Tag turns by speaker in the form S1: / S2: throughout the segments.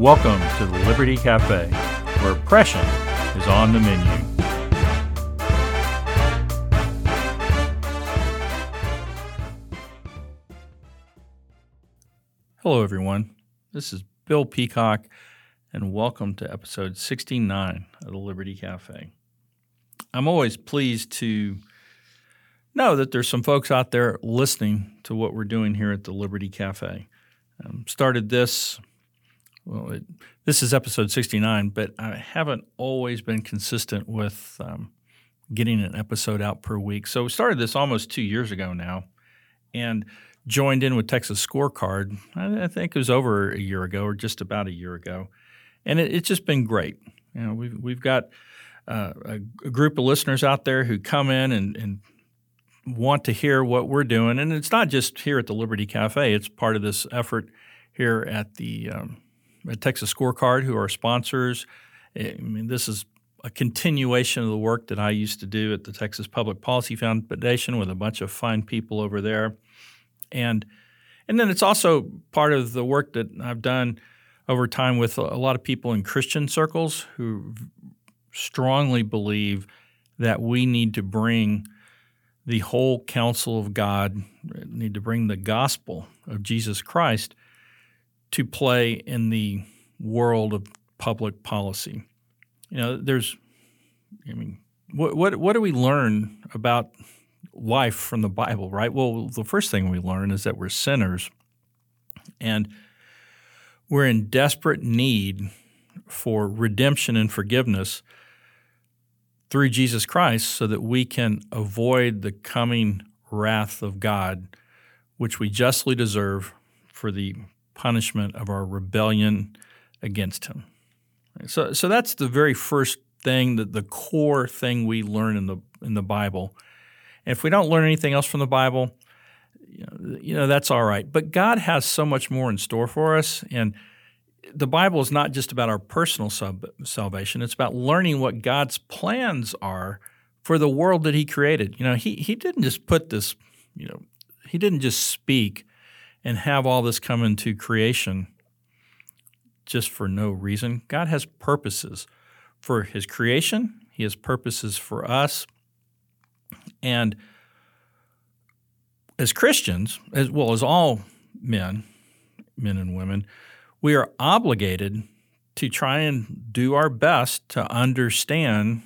S1: Welcome to the Liberty Cafe, where oppression is on the menu. Hello, everyone. This is Bill Peacock, and welcome to episode 69 of the Liberty Cafe. I'm always pleased to know that there's some folks out there listening to what we're doing here at the Liberty Cafe. Um, started this, well, it, this is episode 69, but I haven't always been consistent with um, getting an episode out per week. So we started this almost two years ago now and joined in with Texas Scorecard, I, I think it was over a year ago or just about a year ago. And it, it's just been great. You know, we've, we've got uh, a, a, group of listeners out there who come in and, and want to hear what we're doing. And it's not just here at the Liberty Cafe, it's part of this effort here at the um, at Texas Scorecard, who are sponsors. I mean, this is a continuation of the work that I used to do at the Texas Public Policy Foundation with a bunch of fine people over there. And and then it's also part of the work that I've done over time with a lot of people in Christian circles who strongly believe that we need to bring the whole counsel of God, need to bring the gospel of Jesus Christ to play in the world of public policy. You know, there's, I mean, what what what do we learn about life from the Bible, right? Well, the first thing we learn is that we're sinners, and we're in desperate need for redemption and forgiveness through Jesus Christ so that we can avoid the coming wrath of God, which we justly deserve for the punishment of our rebellion against Him. So, so that's the very first thing, that the core thing we learn in the in the Bible. And if we don't learn anything else from the Bible, you know, you know that's all right. But God has so much more in store for us, and the Bible is not just about our personal sub- salvation, it's about learning what God's plans are for the world that He created. You know, He, he didn't just put this, you know, He didn't just speak and have all this come into creation just for no reason. God has purposes for His creation, He has purposes for us. And as Christians, as well as all men, men and women, we are obligated to try and do our best to understand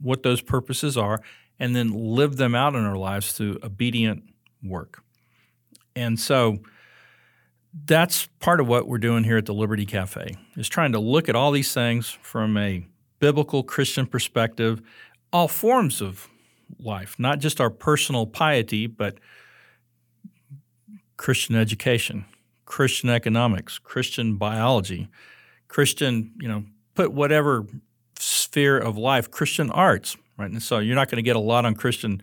S1: what those purposes are and then live them out in our lives through obedient work. And so that's part of what we're doing here at the Liberty Cafe is trying to look at all these things from a biblical Christian perspective, all forms of life, not just our personal piety, but Christian education, Christian economics, Christian biology, Christian, you know, put whatever sphere of life, Christian arts, right? And so you're not going to get a lot on Christian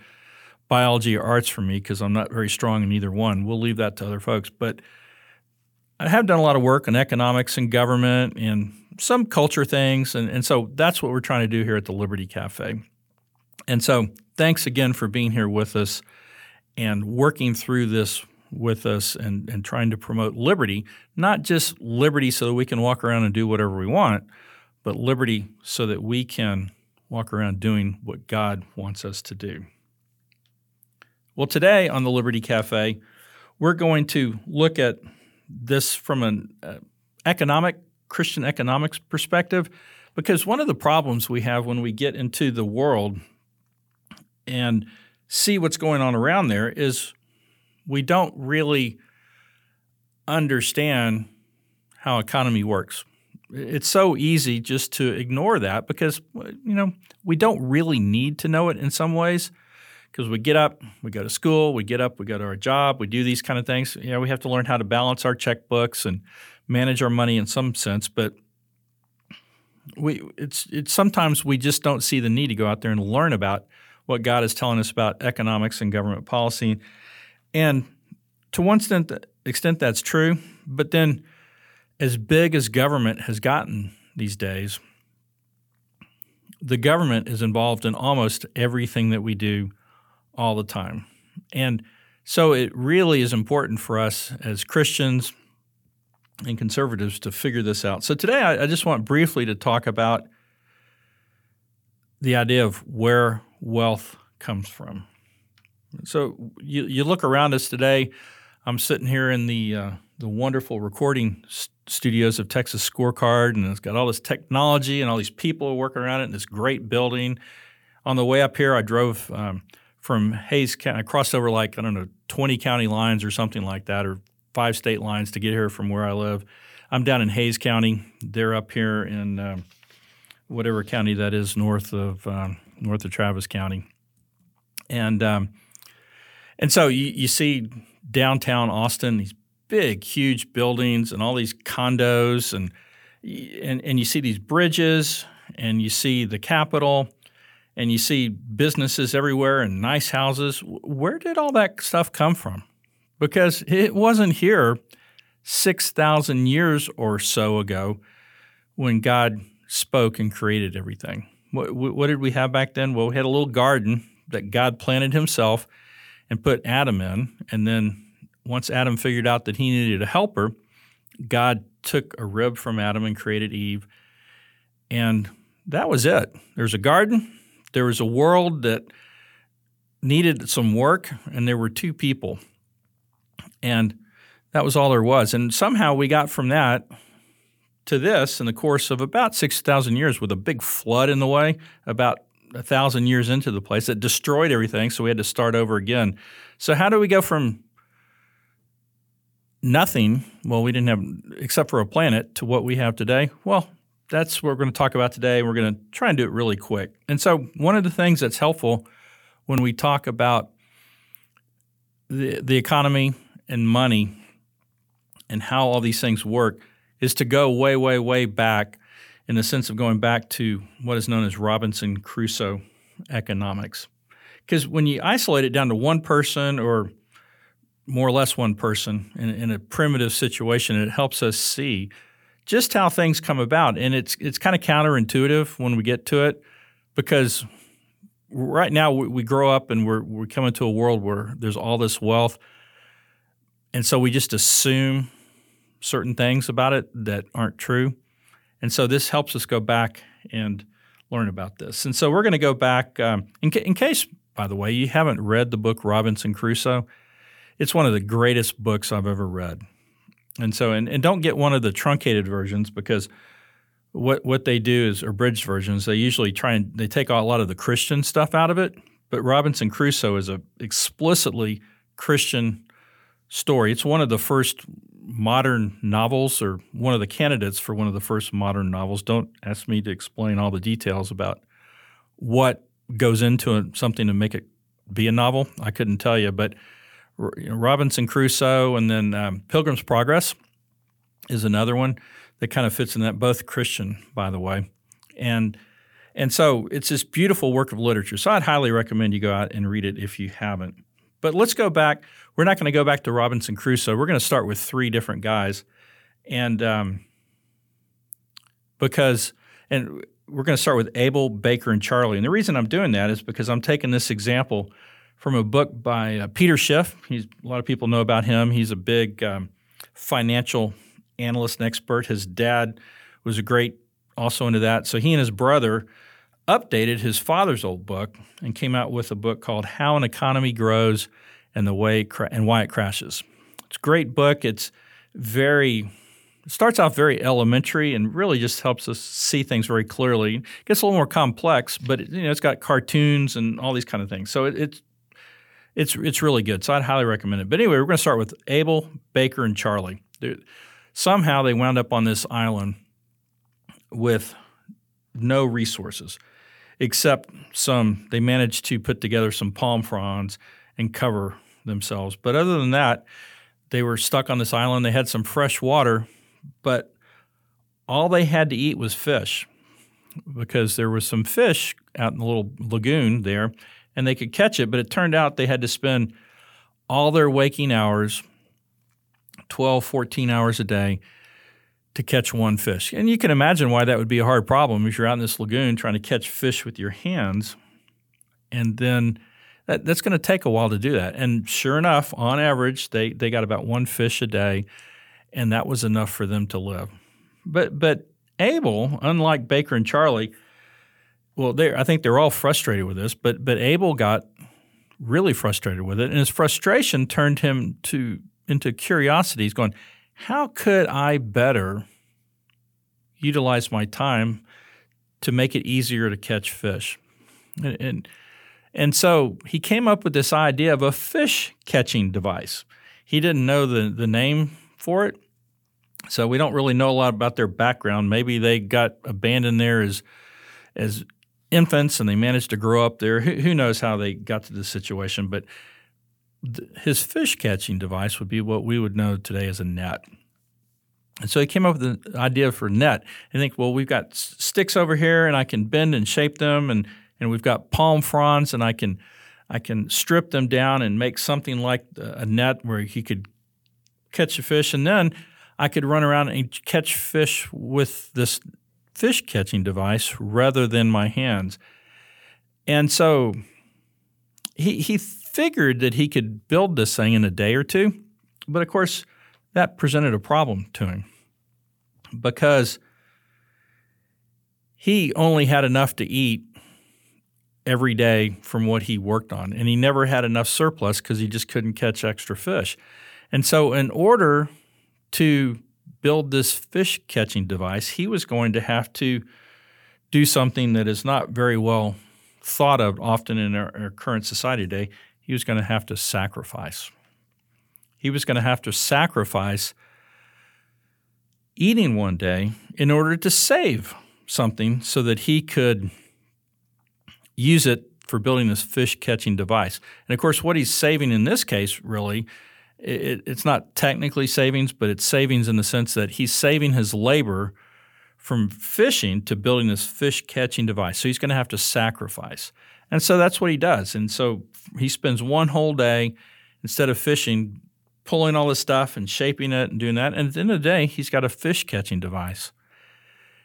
S1: biology or arts from me because I'm not very strong in either one. We'll leave that to other folks. But I have done a lot of work on economics and government and some culture things. And, and so that's what we're trying to do here at the Liberty Cafe. And so thanks again for being here with us and working through this with us and, and trying to promote liberty, not just liberty so that we can walk around and do whatever we want, but liberty so that we can walk around doing what God wants us to do. Well, today on the Liberty Cafe, we're going to look at this from an uh, economic, Christian economics perspective, because one of the problems we have when we get into the world and see what's going on around there is we don't really understand how economy works. It's so easy just to ignore that because you know we don't really need to know it in some ways because we get up, we go to school, we get up, we go to our job, we do these kind of things. You know, we have to learn how to balance our checkbooks and manage our money in some sense, but we it's it's sometimes we just don't see the need to go out there and learn about what God is telling us about economics and government policy and to one extent, extent that's true, but then as big as government has gotten these days, the government is involved in almost everything that we do all the time. And so it really is important for us as Christians and conservatives to figure this out. So today I, I just want briefly to talk about the idea of where wealth comes from. So you, you look around us today. I'm sitting here in the uh, the wonderful recording st- studios of Texas Scorecard, and it's got all this technology and all these people working around it in this great building. On the way up here, I drove um, from Hays County. I crossed over like I don't know 20 county lines or something like that, or five state lines to get here from where I live. I'm down in Hays County. They're up here in um, whatever county that is north of um, north of Travis County, and um, and so you, you see downtown Austin these big, huge buildings and all these condos, and and and you see these bridges, and you see the Capitol, and you see businesses everywhere and nice houses. Where did all that stuff come from? Because it wasn't here six thousand years or so ago when God spoke and created everything. What, what, did we have back then? Well, we had a little garden that God planted Himself and put Adam in, and then once Adam figured out that he needed a helper, God took a rib from Adam and created Eve. And that was it. There's a garden, there was a world that needed some work, and there were two people. And that was all there was. And somehow we got from that to this in the course of about 6,000 years with a big flood in the way, about a thousand years into the place that destroyed everything. So we had to start over again. So, how do we go from nothing, well, we didn't have, except for a planet, to what we have today? Well, that's what we're going to talk about today. We're going to try and do it really quick. And so, one of the things that's helpful when we talk about the, the economy and money and how all these things work is to go way, way, way back in the sense of going back to what is known as Robinson Crusoe economics. Because when you isolate it down to one person or more or less one person in, in, a primitive situation, it helps us see just how things come about. And it's it's kind of counterintuitive when we get to it because right now we, we grow up and we're we come into a world where there's all this wealth, and so we just assume certain things about it that aren't true. And so this helps us go back and learn about this. And so we're going to go back um, in, ca- in case, by the way, you haven't read the book Robinson Crusoe it's one of the greatest books I've ever read. And so, and, and don't get one of the truncated versions because what what they do is, or bridged versions, they usually try and they take a lot of the Christian stuff out of it. But Robinson Crusoe is a explicitly Christian story. It's one of the first modern novels, or one of the candidates for one of the first modern novels. Don't ask me to explain all the details about what goes into something to make it be a novel. I couldn't tell you, but Robinson Crusoe, and then um, Pilgrim's Progress is another one that kind of fits in that. Both Christian, by the way, and and so it's this beautiful work of literature. So I'd highly recommend you go out and read it if you haven't. But let's go back. We're not going to go back to Robinson Crusoe. We're going to start with three different guys, and um, because and we're going to start with Abel, Baker, and Charlie. And the reason I'm doing that is because I'm taking this example from a book by uh, Peter Schiff. He's, a lot of people know about him. He's a big um, financial analyst and expert. His dad was a great also into that. So he and his brother updated his father's old book and came out with a book called How an Economy Grows and the Way Cra- and Why It Crashes. It's a great book. It's very it starts off very elementary and really just helps us see things very clearly. It gets a little more complex, but it, you know it's got cartoons and all these kind of things. So it, it's it's it's really good. So I'd highly recommend it. But anyway, we're going to start with Abel, Baker, and Charlie. They're, somehow they wound up on this island with no resources except some. They managed to put together some palm fronds and cover themselves. But other than that, they were stuck on this island. They had some fresh water, but all they had to eat was fish because there was some fish out in the little lagoon there and they could catch it, but it turned out they had to spend all their waking hours, 12, 14 hours a day, to catch one fish. And you can imagine why that would be a hard problem if you're out in this lagoon trying to catch fish with your hands. And then that, that's going to take a while to do that. And sure enough, on average, they, they got about one fish a day. and that was enough for them to live. But but Abel, unlike Baker and Charlie, well, I think they're all frustrated with this, but but Abel got really frustrated with it, and his frustration turned him to into curiosity. He's going, how could I better utilize my time to make it easier to catch fish? And, and, and so he came up with this idea of a fish catching device. He didn't know the, the name for it, so we don't really know a lot about their background. Maybe they got abandoned there as as infants and they managed to grow up there. Who, who knows how they got to this situation? But th- his fish catching device would be what we would know today as a net. And so he came up with the idea for a net. I think, well, we've got sticks over here, and I can bend and shape them, and and we've got palm fronds, and I can I can strip them down and make something like a net where he could catch a fish, and then I could run around and catch fish with this fish catching device rather than my hands. And so he he figured that he could build this thing in a day or two, but of course that presented a problem to him because he only had enough to eat every day from what he worked on, and he never had enough surplus because he just couldn't catch extra fish. And so, in order to build this fish catching device, he was going to have to do something that is not very well thought of often in our, our current society today. He was going to have to sacrifice he was going to have to sacrifice eating one day in order to save something so that he could use it for building this fish catching device. And of course, what he's saving in this case, really, it, it's not technically savings, but it's savings in the sense that he's saving his labor from fishing to building this fish catching device. So he's going to have to sacrifice. And so that's what he does. And so he spends one whole day instead of fishing pulling all this stuff and shaping it and doing that. And at the end of the day, he's got a fish catching device.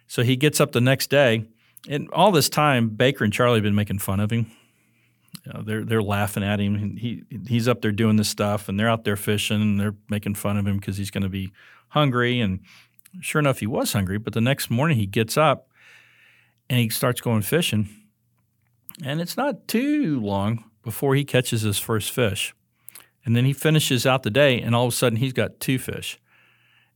S1: So he gets up the next day, and all this time, Baker and Charlie have been making fun of him. You know, they're they're laughing at him. He he's up there doing this stuff, and they're out there fishing, and they're making fun of him because he's going to be hungry. And sure enough, he was hungry. But the next morning, he gets up and he starts going fishing, and it's not too long before he catches his first fish. And then he finishes out the day, and all of a sudden he's got two fish.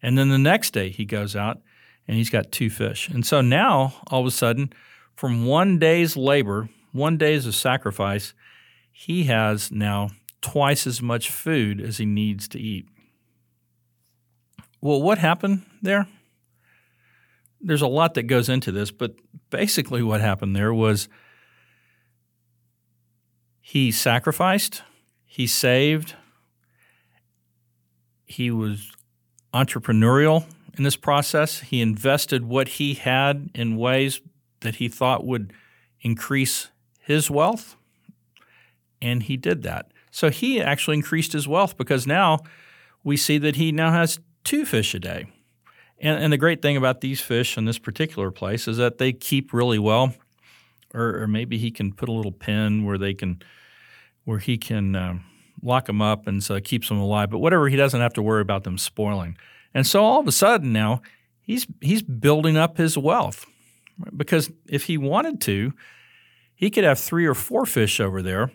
S1: And then the next day he goes out and he's got two fish. And so now, all of a sudden, from one day's labor, one day's of sacrifice, he has now twice as much food as he needs to eat. Well, what happened there? There's a lot that goes into this, but basically, what happened there was he sacrificed he saved. He was entrepreneurial in this process. He invested what he had in ways that he thought would increase his wealth, and he did that. So he actually increased his wealth because now we see that he now has two fish a day. And, and the great thing about these fish in this particular place is that they keep really well, or, or maybe he can put a little pen where they can – where he can um, lock them up and so keeps them alive. But whatever, he doesn't have to worry about them spoiling. And so all of a sudden now he's he's building up his wealth because if he wanted to, he could have three or four fish over there,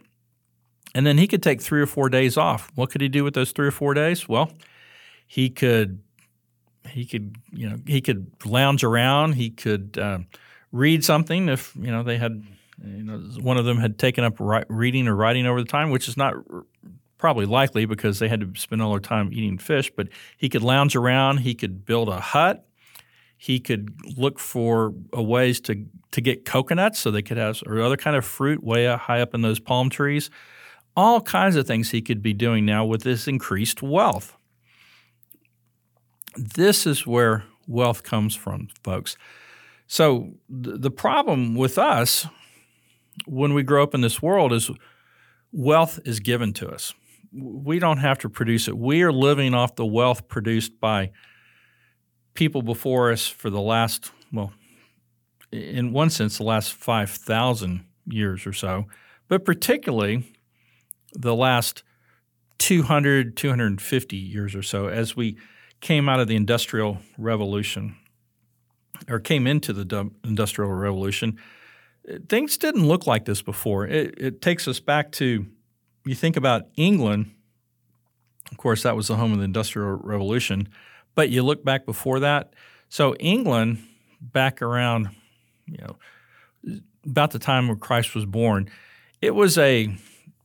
S1: and then he could take three or four days off. What could he do with those three or four days? Well, he could he could you know he could lounge around. He could uh, read something if you know they had you know, one of them had taken up reading or writing over the time, which is not probably likely because they had to spend all their time eating fish. But he could lounge around. He could build a hut. He could look for ways to to get coconuts so they could have or other kind of fruit way high up in those palm trees. All kinds of things he could be doing now with this increased wealth. This is where wealth comes from, folks. So the problem with us when we grow up in this world is wealth is given to us. We don't have to produce it. We are living off the wealth produced by people before us for the last, well, in one sense, the last 5,000 years or so, but particularly the last 200, 250 years or so as we came out of the Industrial Revolution or came into the Industrial Revolution, things didn't look like this before. It, it takes us back to you think about England. Of course, that was the home of the Industrial Revolution. But you look back before that. So England, back around, you know, about the time when Christ was born, it was a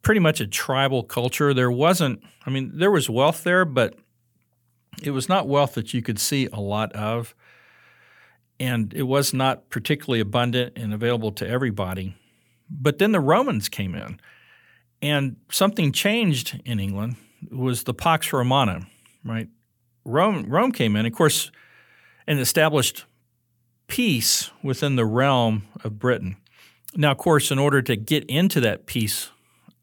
S1: pretty much a tribal culture. There wasn't, I mean, there was wealth there, but it was not wealth that you could see a lot of. And it was not particularly abundant and available to everybody. But then the Romans came in, and something changed in England. Was the Pax Romana, right? Rome, Rome came in, of course, and established peace within the realm of Britain. Now, of course, in order to get into that peace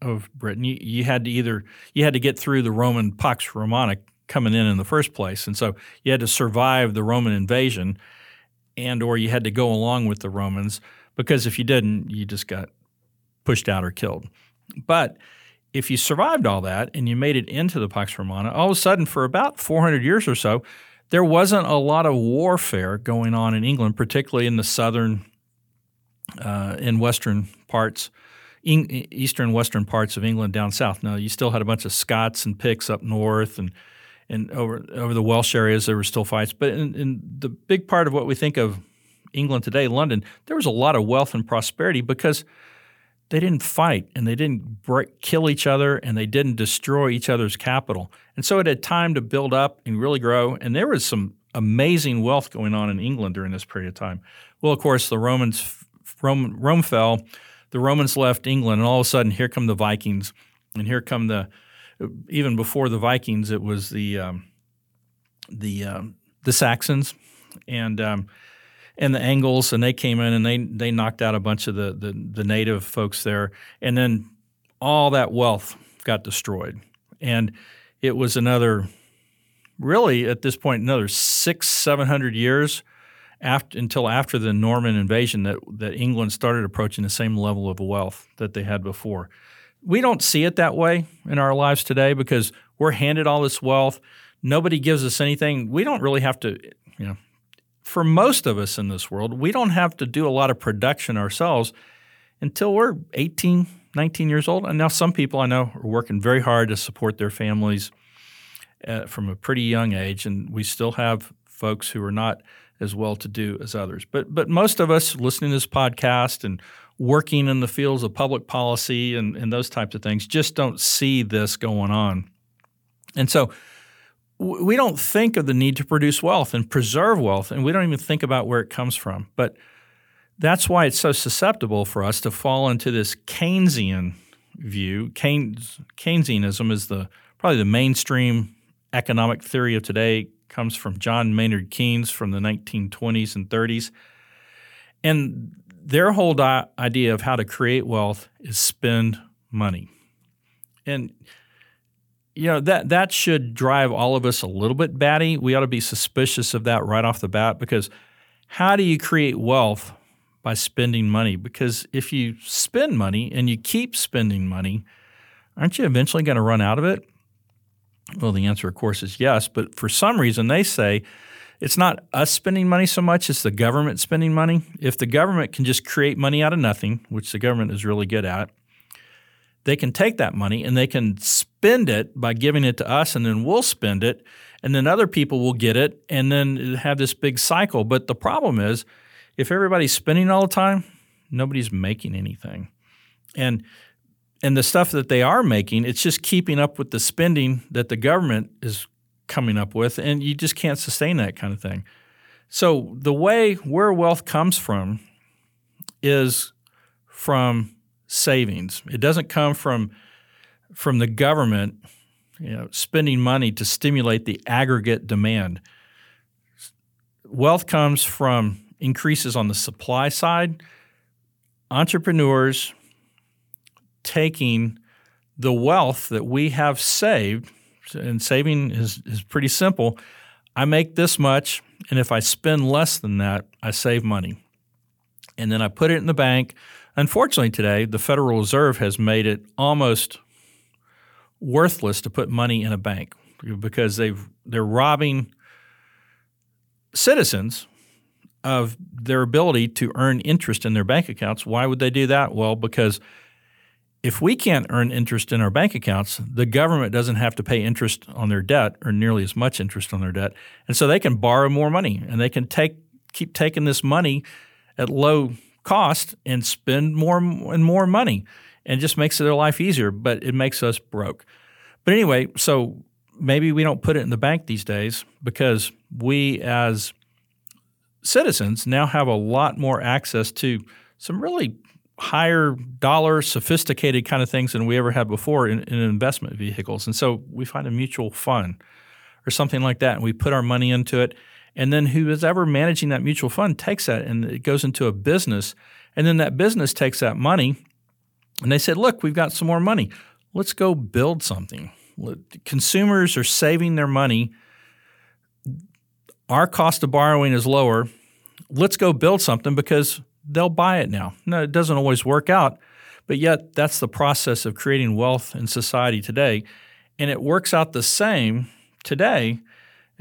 S1: of Britain, you, you, had to either you had to get through the Roman Pax Romana coming in in the first place, and so you had to survive the Roman invasion, and or you had to go along with the Romans because if you didn't, you just got pushed out or killed. But if you survived all that and you made it into the Pax Romana, all of a sudden, for about 400 years or so, there wasn't a lot of warfare going on in England, particularly in the southern uh, and western parts, eastern western parts of England down south. Now, you still had a bunch of Scots and Picts up north, and and over over the Welsh areas there were still fights. But in, in the big part of what we think of England today, London, there was a lot of wealth and prosperity because – they didn't fight and they didn't break, kill each other and they didn't destroy each other's capital. And so it had time to build up and really grow. And there was some amazing wealth going on in England during this period of time. Well, of course, the Romans, Rome, Rome fell, the Romans left England, and all of a sudden, here come the Vikings, and here come the even before the Vikings, it was the um, the um, the Saxons, and um, and the Angles, and they came in and they they knocked out a bunch of the, the, the native folks there, and then all that wealth got destroyed, and it was another, really at this point, another six seven hundred years after until after the Norman invasion that that England started approaching the same level of wealth that they had before. We don't see it that way in our lives today because we're handed all this wealth. Nobody gives us anything. We don't really have to, you know, for most of us in this world, we don't have to do a lot of production ourselves until we're 18, 19 years old. And now some people I know are working very hard to support their families uh, from a pretty young age, and we still have folks who are not as well to do as others. But but most of us listening to this podcast and working in the fields of public policy and, and those types of things just don't see this going on. And so we don't think of the need to produce wealth and preserve wealth, and we don't even think about where it comes from. But that's why it's so susceptible for us to fall into this Keynesian view. Keynes, Keynesianism is the probably the mainstream economic theory of today. It comes from John Maynard Keynes from the 1920s and 30s, and their whole idea of how to create wealth is spend money. And you know that that should drive all of us a little bit batty. We ought to be suspicious of that right off the bat because how do you create wealth by spending money? Because if you spend money and you keep spending money, aren't you eventually going to run out of it? Well, the answer, of course, is yes. But for some reason, they say it's not us spending money so much, it's the government spending money. If the government can just create money out of nothing, which the government is really good at, they can take that money and they can spend it by giving it to us, and then we'll spend it, and then other people will get it, and then have this big cycle. But the problem is, if everybody's spending all the time, nobody's making anything, and and the stuff that they are making, it's just keeping up with the spending that the government is coming up with, and you just can't sustain that kind of thing. So the way where wealth comes from is from savings. It doesn't come from from the government, you know, spending money to stimulate the aggregate demand. Wealth comes from increases on the supply side, entrepreneurs taking the wealth that we have saved, and saving is, is pretty simple. I make this much, and if I spend less than that, I save money. And then I put it in the bank Unfortunately, today, the Federal Reserve has made it almost worthless to put money in a bank because they've, they're robbing citizens of their ability to earn interest in their bank accounts. Why would they do that? Well, because if we can't earn interest in our bank accounts, the government doesn't have to pay interest on their debt or nearly as much interest on their debt. And so they can borrow more money and they can take keep taking this money at low cost and spend more and more money and just makes their life easier, but it makes us broke. But anyway, so maybe we don't put it in the bank these days because we as citizens now have a lot more access to some really higher dollar, sophisticated kind of things than we ever had before in, in, investment vehicles. And so we find a mutual fund or something like that, and we put our money into it. And then who is ever managing that mutual fund takes that and it goes into a business. And then that business takes that money and they said, look, we've got some more money. Let's go build something. Consumers are saving their money. Our cost of borrowing is lower. Let's go build something because they'll buy it now. No, it doesn't always work out, but yet that's the process of creating wealth in society today. And it works out the same today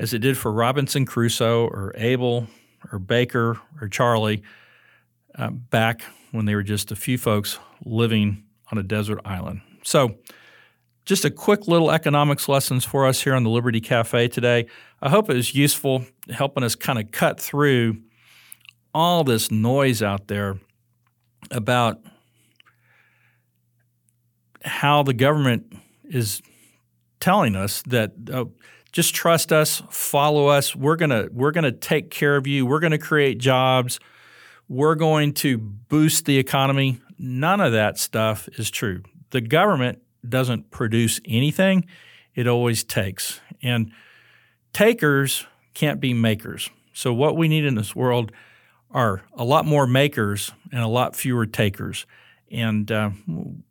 S1: as it did for Robinson Crusoe or Abel or Baker or Charlie uh, back when they were just a few folks living on a desert island. So, just a quick little economics lessons for us here on the Liberty Cafe today. I hope it was useful helping us kind of cut through all this noise out there about how the government is telling us that uh, just trust us, follow us. We're gonna we're gonna take care of you. We're gonna create jobs. We're going to boost the economy. None of that stuff is true. The government doesn't produce anything; it always takes, and takers can't be makers. So what we need in this world are a lot more makers and a lot fewer takers. And uh,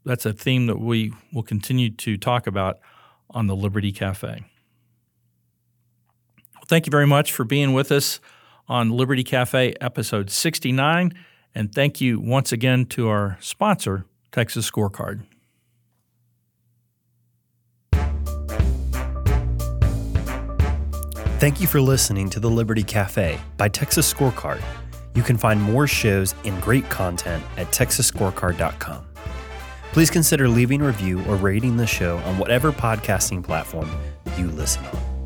S1: that's a theme that we will continue to talk about on the Liberty Cafe. Thank you very much for being with us on Liberty Cafe episode 69. And thank you once again to our sponsor, Texas Scorecard.
S2: Thank you for listening to the Liberty Cafe by Texas Scorecard. You can find more shows and great content at texasscorecard.com. Please consider leaving a review or rating the show on whatever podcasting platform you listen on.